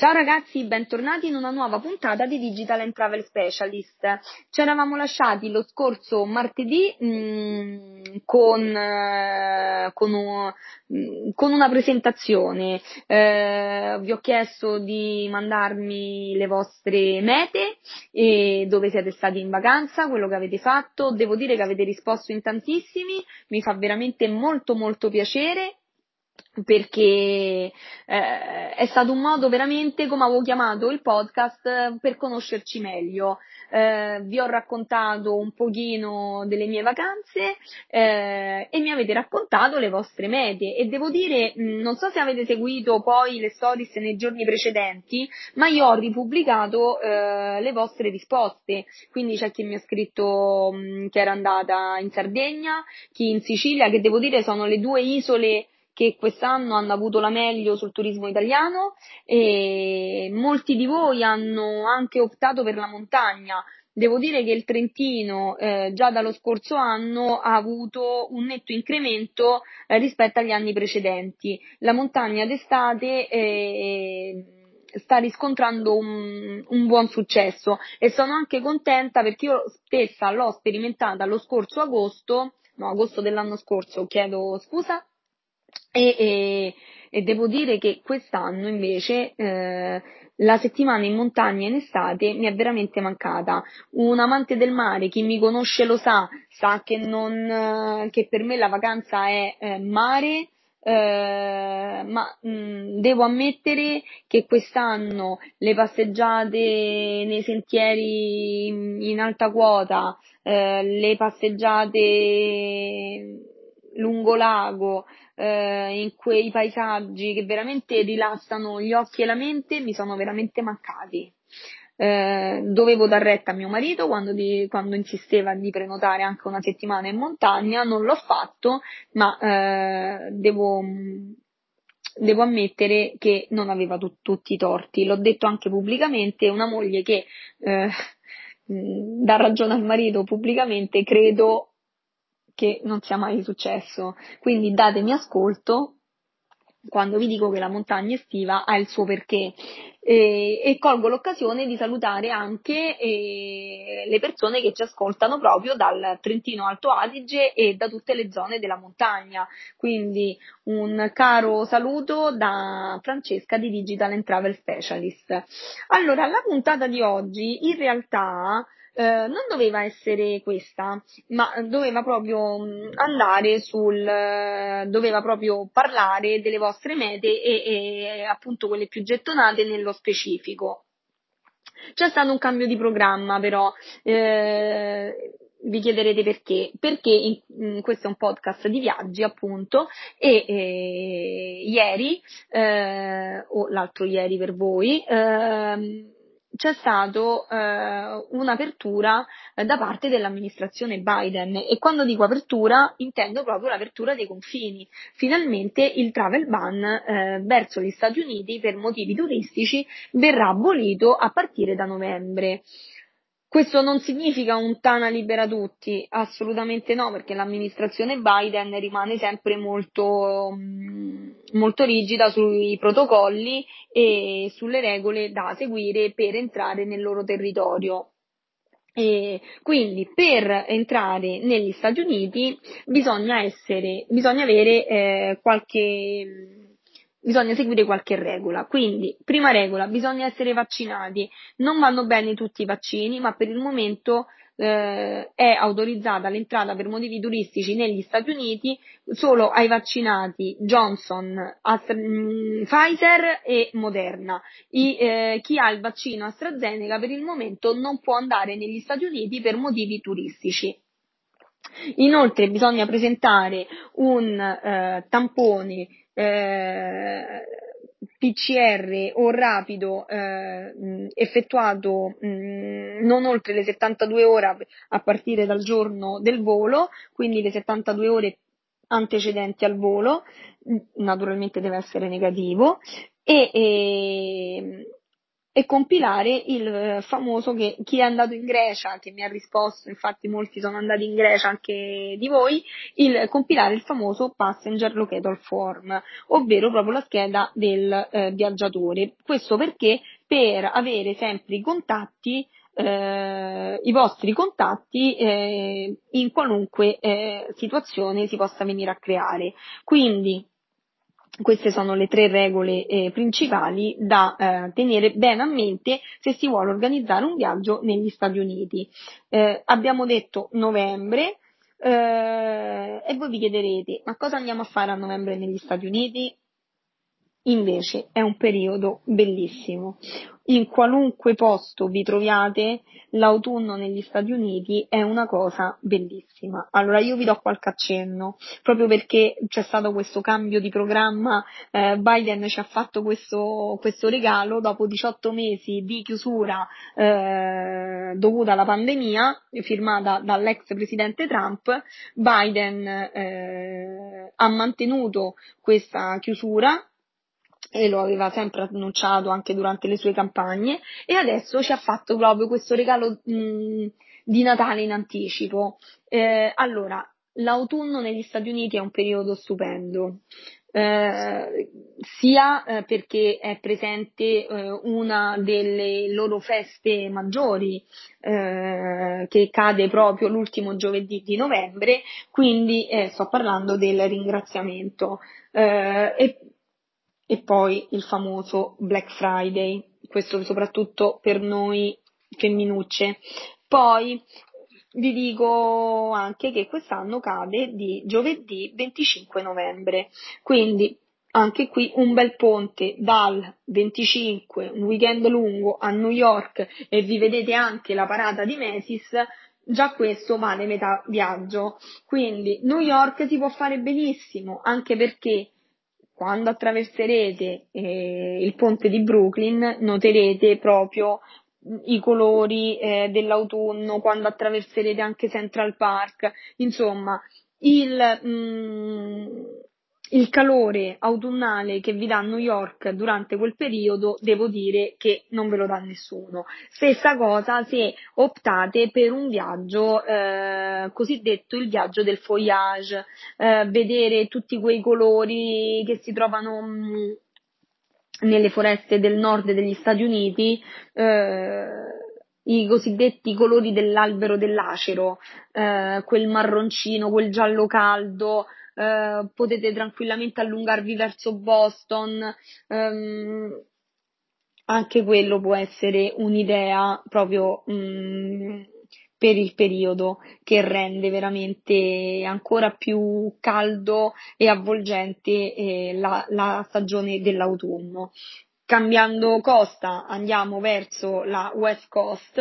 Ciao ragazzi, bentornati in una nuova puntata di Digital and Travel Specialist. Ci eravamo lasciati lo scorso martedì mh, mm, con, uh, con, un, mh, mm, con, una presentazione. Uh, vi ho chiesto di mandarmi le vostre mete e dove siete stati in vacanza, quello che avete fatto. Devo dire che avete risposto in tantissimi, mi fa veramente molto molto piacere perché eh, è stato un modo veramente, come avevo chiamato il podcast, per conoscerci meglio. Eh, vi ho raccontato un pochino delle mie vacanze eh, e mi avete raccontato le vostre medie e devo dire, mh, non so se avete seguito poi le stories nei giorni precedenti, ma io ho ripubblicato eh, le vostre risposte, quindi c'è chi mi ha scritto mh, che era andata in Sardegna, chi in Sicilia, che devo dire sono le due isole che quest'anno hanno avuto la meglio sul turismo italiano e molti di voi hanno anche optato per la montagna. Devo dire che il Trentino eh, già dallo scorso anno ha avuto un netto incremento eh, rispetto agli anni precedenti. La montagna d'estate eh, sta riscontrando un, un, buon successo e sono anche contenta perché io stessa l'ho sperimentata lo scorso agosto, no, agosto dell'anno scorso, chiedo scusa, e, e, e, devo dire che quest'anno invece eh, la settimana in montagna in estate mi è veramente mancata. Un amante del mare, chi mi conosce lo sa, sa che, non, che per me la vacanza è eh, mare, eh, ma mh, mm, devo ammettere che quest'anno le passeggiate nei sentieri in alta quota, eh, le passeggiate lungo lago, eh, in quei paesaggi che veramente rilassano gli occhi e la mente, mi sono veramente mancati. Eh, dovevo dar retta a mio marito quando, di, quando, insisteva di prenotare anche una settimana in montagna, non l'ho fatto, ma eh, devo, devo, ammettere che non aveva tu, tutti i torti. L'ho detto anche pubblicamente, una moglie che eh, dà ragione al marito pubblicamente, credo che non sia mai successo. Quindi datemi ascolto quando vi dico che la montagna estiva ha il suo perché. E, e colgo l'occasione di salutare anche eh, le persone che ci ascoltano proprio dal Trentino Alto Adige e da tutte le zone della montagna. Quindi un caro saluto da Francesca di Digital and Travel Specialist. Allora la puntata di oggi in realtà eh, non doveva essere questa, ma doveva proprio mm, andare sul, eh, doveva proprio parlare delle vostre mete e, e appunto quelle più gettonate nello specifico. C'è stato un cambio di programma però, eh, vi chiederete perché, perché in, in, questo è un podcast di viaggi appunto e eh, ieri, eh, o l'altro ieri per voi, eh, c'è stata eh, un'apertura eh, da parte dell'amministrazione Biden e quando dico apertura intendo proprio l'apertura dei confini. Finalmente il travel ban eh, verso gli Stati Uniti per motivi turistici verrà abolito a partire da novembre. Questo non significa un Tana libera tutti, assolutamente no, perché l'amministrazione Biden rimane sempre molto, mm, molto rigida sui protocolli e sulle regole da seguire per entrare nel loro territorio. E quindi per entrare negli Stati Uniti bisogna essere, bisogna avere eh, qualche bisogna seguire qualche regola. Quindi, prima regola, bisogna essere vaccinati. Non vanno bene tutti i vaccini, ma per il momento eh, è autorizzata l'entrata per motivi turistici negli Stati Uniti solo ai vaccinati Johnson, Astra, mm, Pfizer e Moderna. I, eh, chi ha il vaccino AstraZeneca per il momento non può andare negli Stati Uniti per motivi turistici. Inoltre bisogna presentare un eh, tampone eh, PCR o rapido eh, effettuato mh, non oltre le 72 ore a partire dal giorno del volo, quindi le 72 ore antecedenti al volo, naturalmente deve essere negativo, e, e, e compilare il eh, famoso che chi è andato in Grecia, che mi ha risposto, infatti molti sono andati in Grecia anche di voi, il compilare il famoso Passenger Locator Form, ovvero proprio la scheda del eh, viaggiatore. Questo perché per avere sempre i contatti eh, i vostri contatti eh, in qualunque eh, situazione si possa venire a creare. Quindi queste sono le tre regole eh, principali da eh, tenere bene a mente se si vuole organizzare un viaggio negli Stati Uniti. Eh, abbiamo detto novembre eh, e voi vi chiederete ma cosa andiamo a fare a novembre negli Stati Uniti? Invece è un periodo bellissimo. In qualunque posto vi troviate, l'autunno negli Stati Uniti è una cosa bellissima. Allora io vi do qualche accenno, proprio perché c'è stato questo cambio di programma, eh, Biden ci ha fatto questo, questo, regalo dopo 18 mesi di chiusura eh, dovuta alla pandemia, firmata dall'ex presidente Trump, Biden eh, ha mantenuto questa chiusura e lo aveva sempre annunciato anche durante le sue campagne e adesso ci ha fatto proprio questo regalo mh, di Natale in anticipo. Eh, allora, l'autunno negli Stati Uniti è un periodo stupendo. Eh, sia eh, perché è presente eh, una delle loro feste maggiori eh, che cade proprio l'ultimo giovedì di novembre, quindi eh, sto parlando del ringraziamento. e e poi il famoso Black Friday, questo soprattutto per noi femminucce. Poi vi dico anche che quest'anno cade di giovedì 25 novembre, quindi anche qui un bel ponte dal 25, un weekend lungo a New York e vi vedete anche la parata di Macy's, già questo vale metà viaggio. Quindi New York si può fare benissimo, anche perché quando attraverserete eh, il ponte di Brooklyn noterete proprio i colori eh, dell'autunno, quando attraverserete anche Central Park, insomma, il, mm, il calore autunnale che vi dà New York durante quel periodo, devo dire che non ve lo dà nessuno. Stessa cosa se optate per un viaggio eh, cosiddetto il viaggio del feuillage, eh, vedere tutti quei colori che si trovano mm, nelle foreste del nord degli Stati Uniti, eh, i cosiddetti colori dell'albero dell'acero, eh, quel marroncino, quel giallo caldo, eh, potete tranquillamente allungarvi verso Boston, ehm, anche quello può essere un'idea proprio mh, mm, per il periodo che rende veramente ancora più caldo e avvolgente eh, la, la stagione dell'autunno. Cambiando costa andiamo verso la West Coast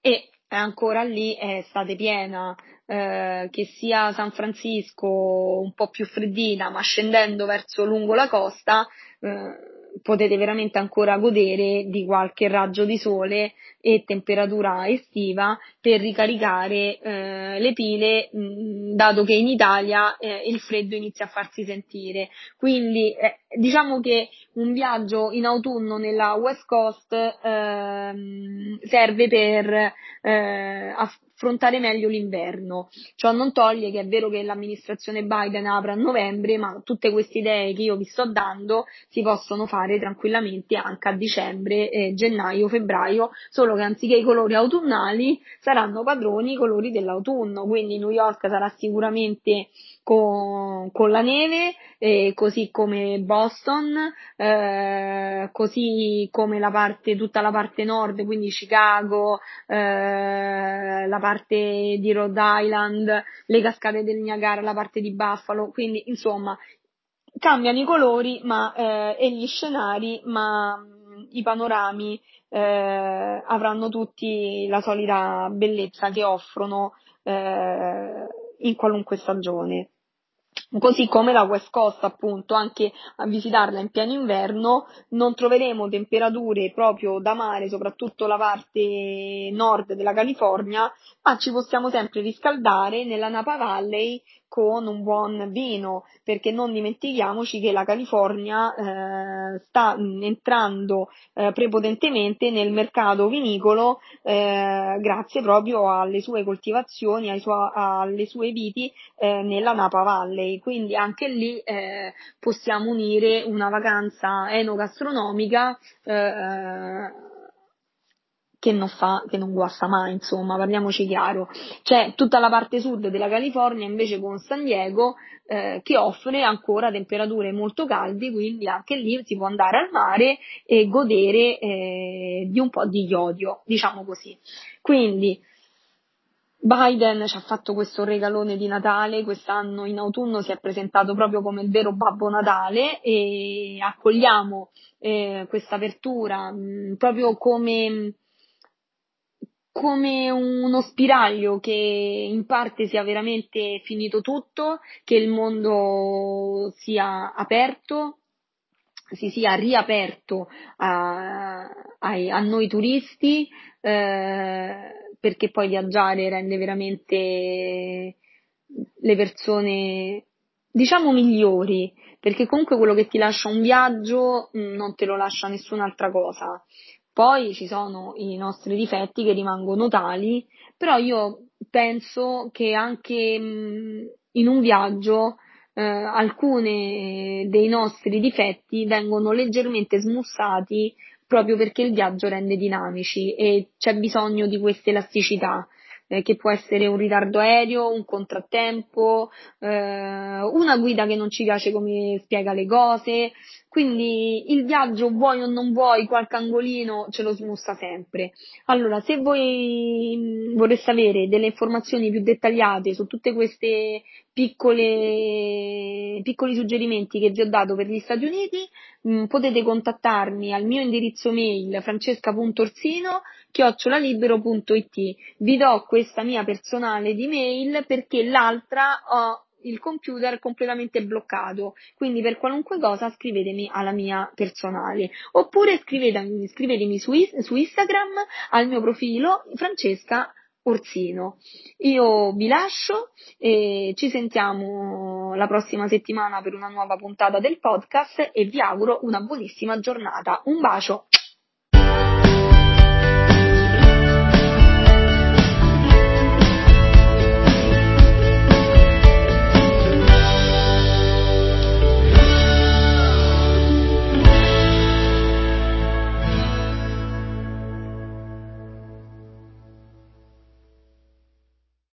e ancora lì è estate piena, eh, che sia San Francisco un po' più freddina, ma scendendo verso lungo la costa, eh, potete veramente ancora godere di qualche raggio di sole e temperatura estiva per ricaricare eh, le pile, mh, dato che in Italia eh, il freddo inizia a farsi sentire. Quindi eh, diciamo che un viaggio in autunno nella West Coast ehm, serve per eh, affrontare meglio l'inverno. Ciò non toglie che è vero che l'amministrazione Biden apre a novembre, ma tutte queste idee che io vi sto dando si possono fare tranquillamente anche a dicembre, eh, gennaio, febbraio, solo che anziché i colori autunnali saranno padroni i colori dell'autunno, quindi New York sarà sicuramente con, con la neve, eh, così come Boston, eh, così come la parte, tutta la parte nord, quindi Chicago, eh, la parte di Rhode Island, le cascate del Niagara, la parte di Buffalo, quindi insomma cambiano i colori ma, eh, e gli scenari, ma mh, i panorami eh, avranno tutti la solita bellezza che offrono eh, in qualunque stagione. Così come la West Coast, appunto, anche a visitarla in pieno inverno, non troveremo temperature proprio da mare, soprattutto la parte nord della California, ma ci possiamo sempre riscaldare nella Napa Valley con un buon vino, perché non dimentichiamoci che la California eh, sta entrando eh, prepotentemente nel mercato vinicolo eh, grazie proprio alle sue coltivazioni, ai suo, alle sue viti eh, nella Napa Valley, quindi anche lì eh, possiamo unire una vacanza enogastronomica eh, che non fa, che non guasta mai, insomma, parliamoci chiaro. C'è tutta la parte sud della California invece con San Diego eh, che offre ancora temperature molto calde, quindi anche lì si può andare al mare e godere eh, di un po' di iodio, diciamo così. Quindi Biden ci ha fatto questo regalone di Natale, quest'anno in autunno si è presentato proprio come il vero Babbo Natale e accogliamo eh, questa apertura mh, proprio come come uno spiraglio che in parte sia veramente finito tutto, che il mondo sia aperto, si sia riaperto a, a, a noi turisti, eh, perché poi viaggiare rende veramente le persone, diciamo, migliori, perché comunque quello che ti lascia un viaggio mm, non te lo lascia nessun'altra cosa. Poi ci sono i nostri difetti che rimangono tali, però io penso che anche in un viaggio eh, alcuni dei nostri difetti vengono leggermente smussati proprio perché il viaggio rende dinamici e c'è bisogno di questa elasticità eh, che può essere un ritardo aereo, un contrattempo, eh, una guida che non ci piace come spiega le cose, quindi il viaggio, vuoi o non vuoi, qualche angolino ce lo smussa sempre. Allora, se voi mm, vorreste avere delle informazioni più dettagliate su tutte queste piccole, piccoli suggerimenti che vi ho dato per gli Stati Uniti, mh, mm, potete contattarmi al mio indirizzo mail francesca.orsino chiocciolalibero.it. Vi do questa mia personale di mail perché l'altra ho il computer completamente bloccato, quindi per qualunque cosa scrivetemi alla mia personale, oppure scrivetemi, scrivetemi su, su Instagram al mio profilo Francesca Orsino. Io vi lascio e ci sentiamo la prossima settimana per una nuova puntata del podcast e vi auguro una buonissima giornata. Un bacio!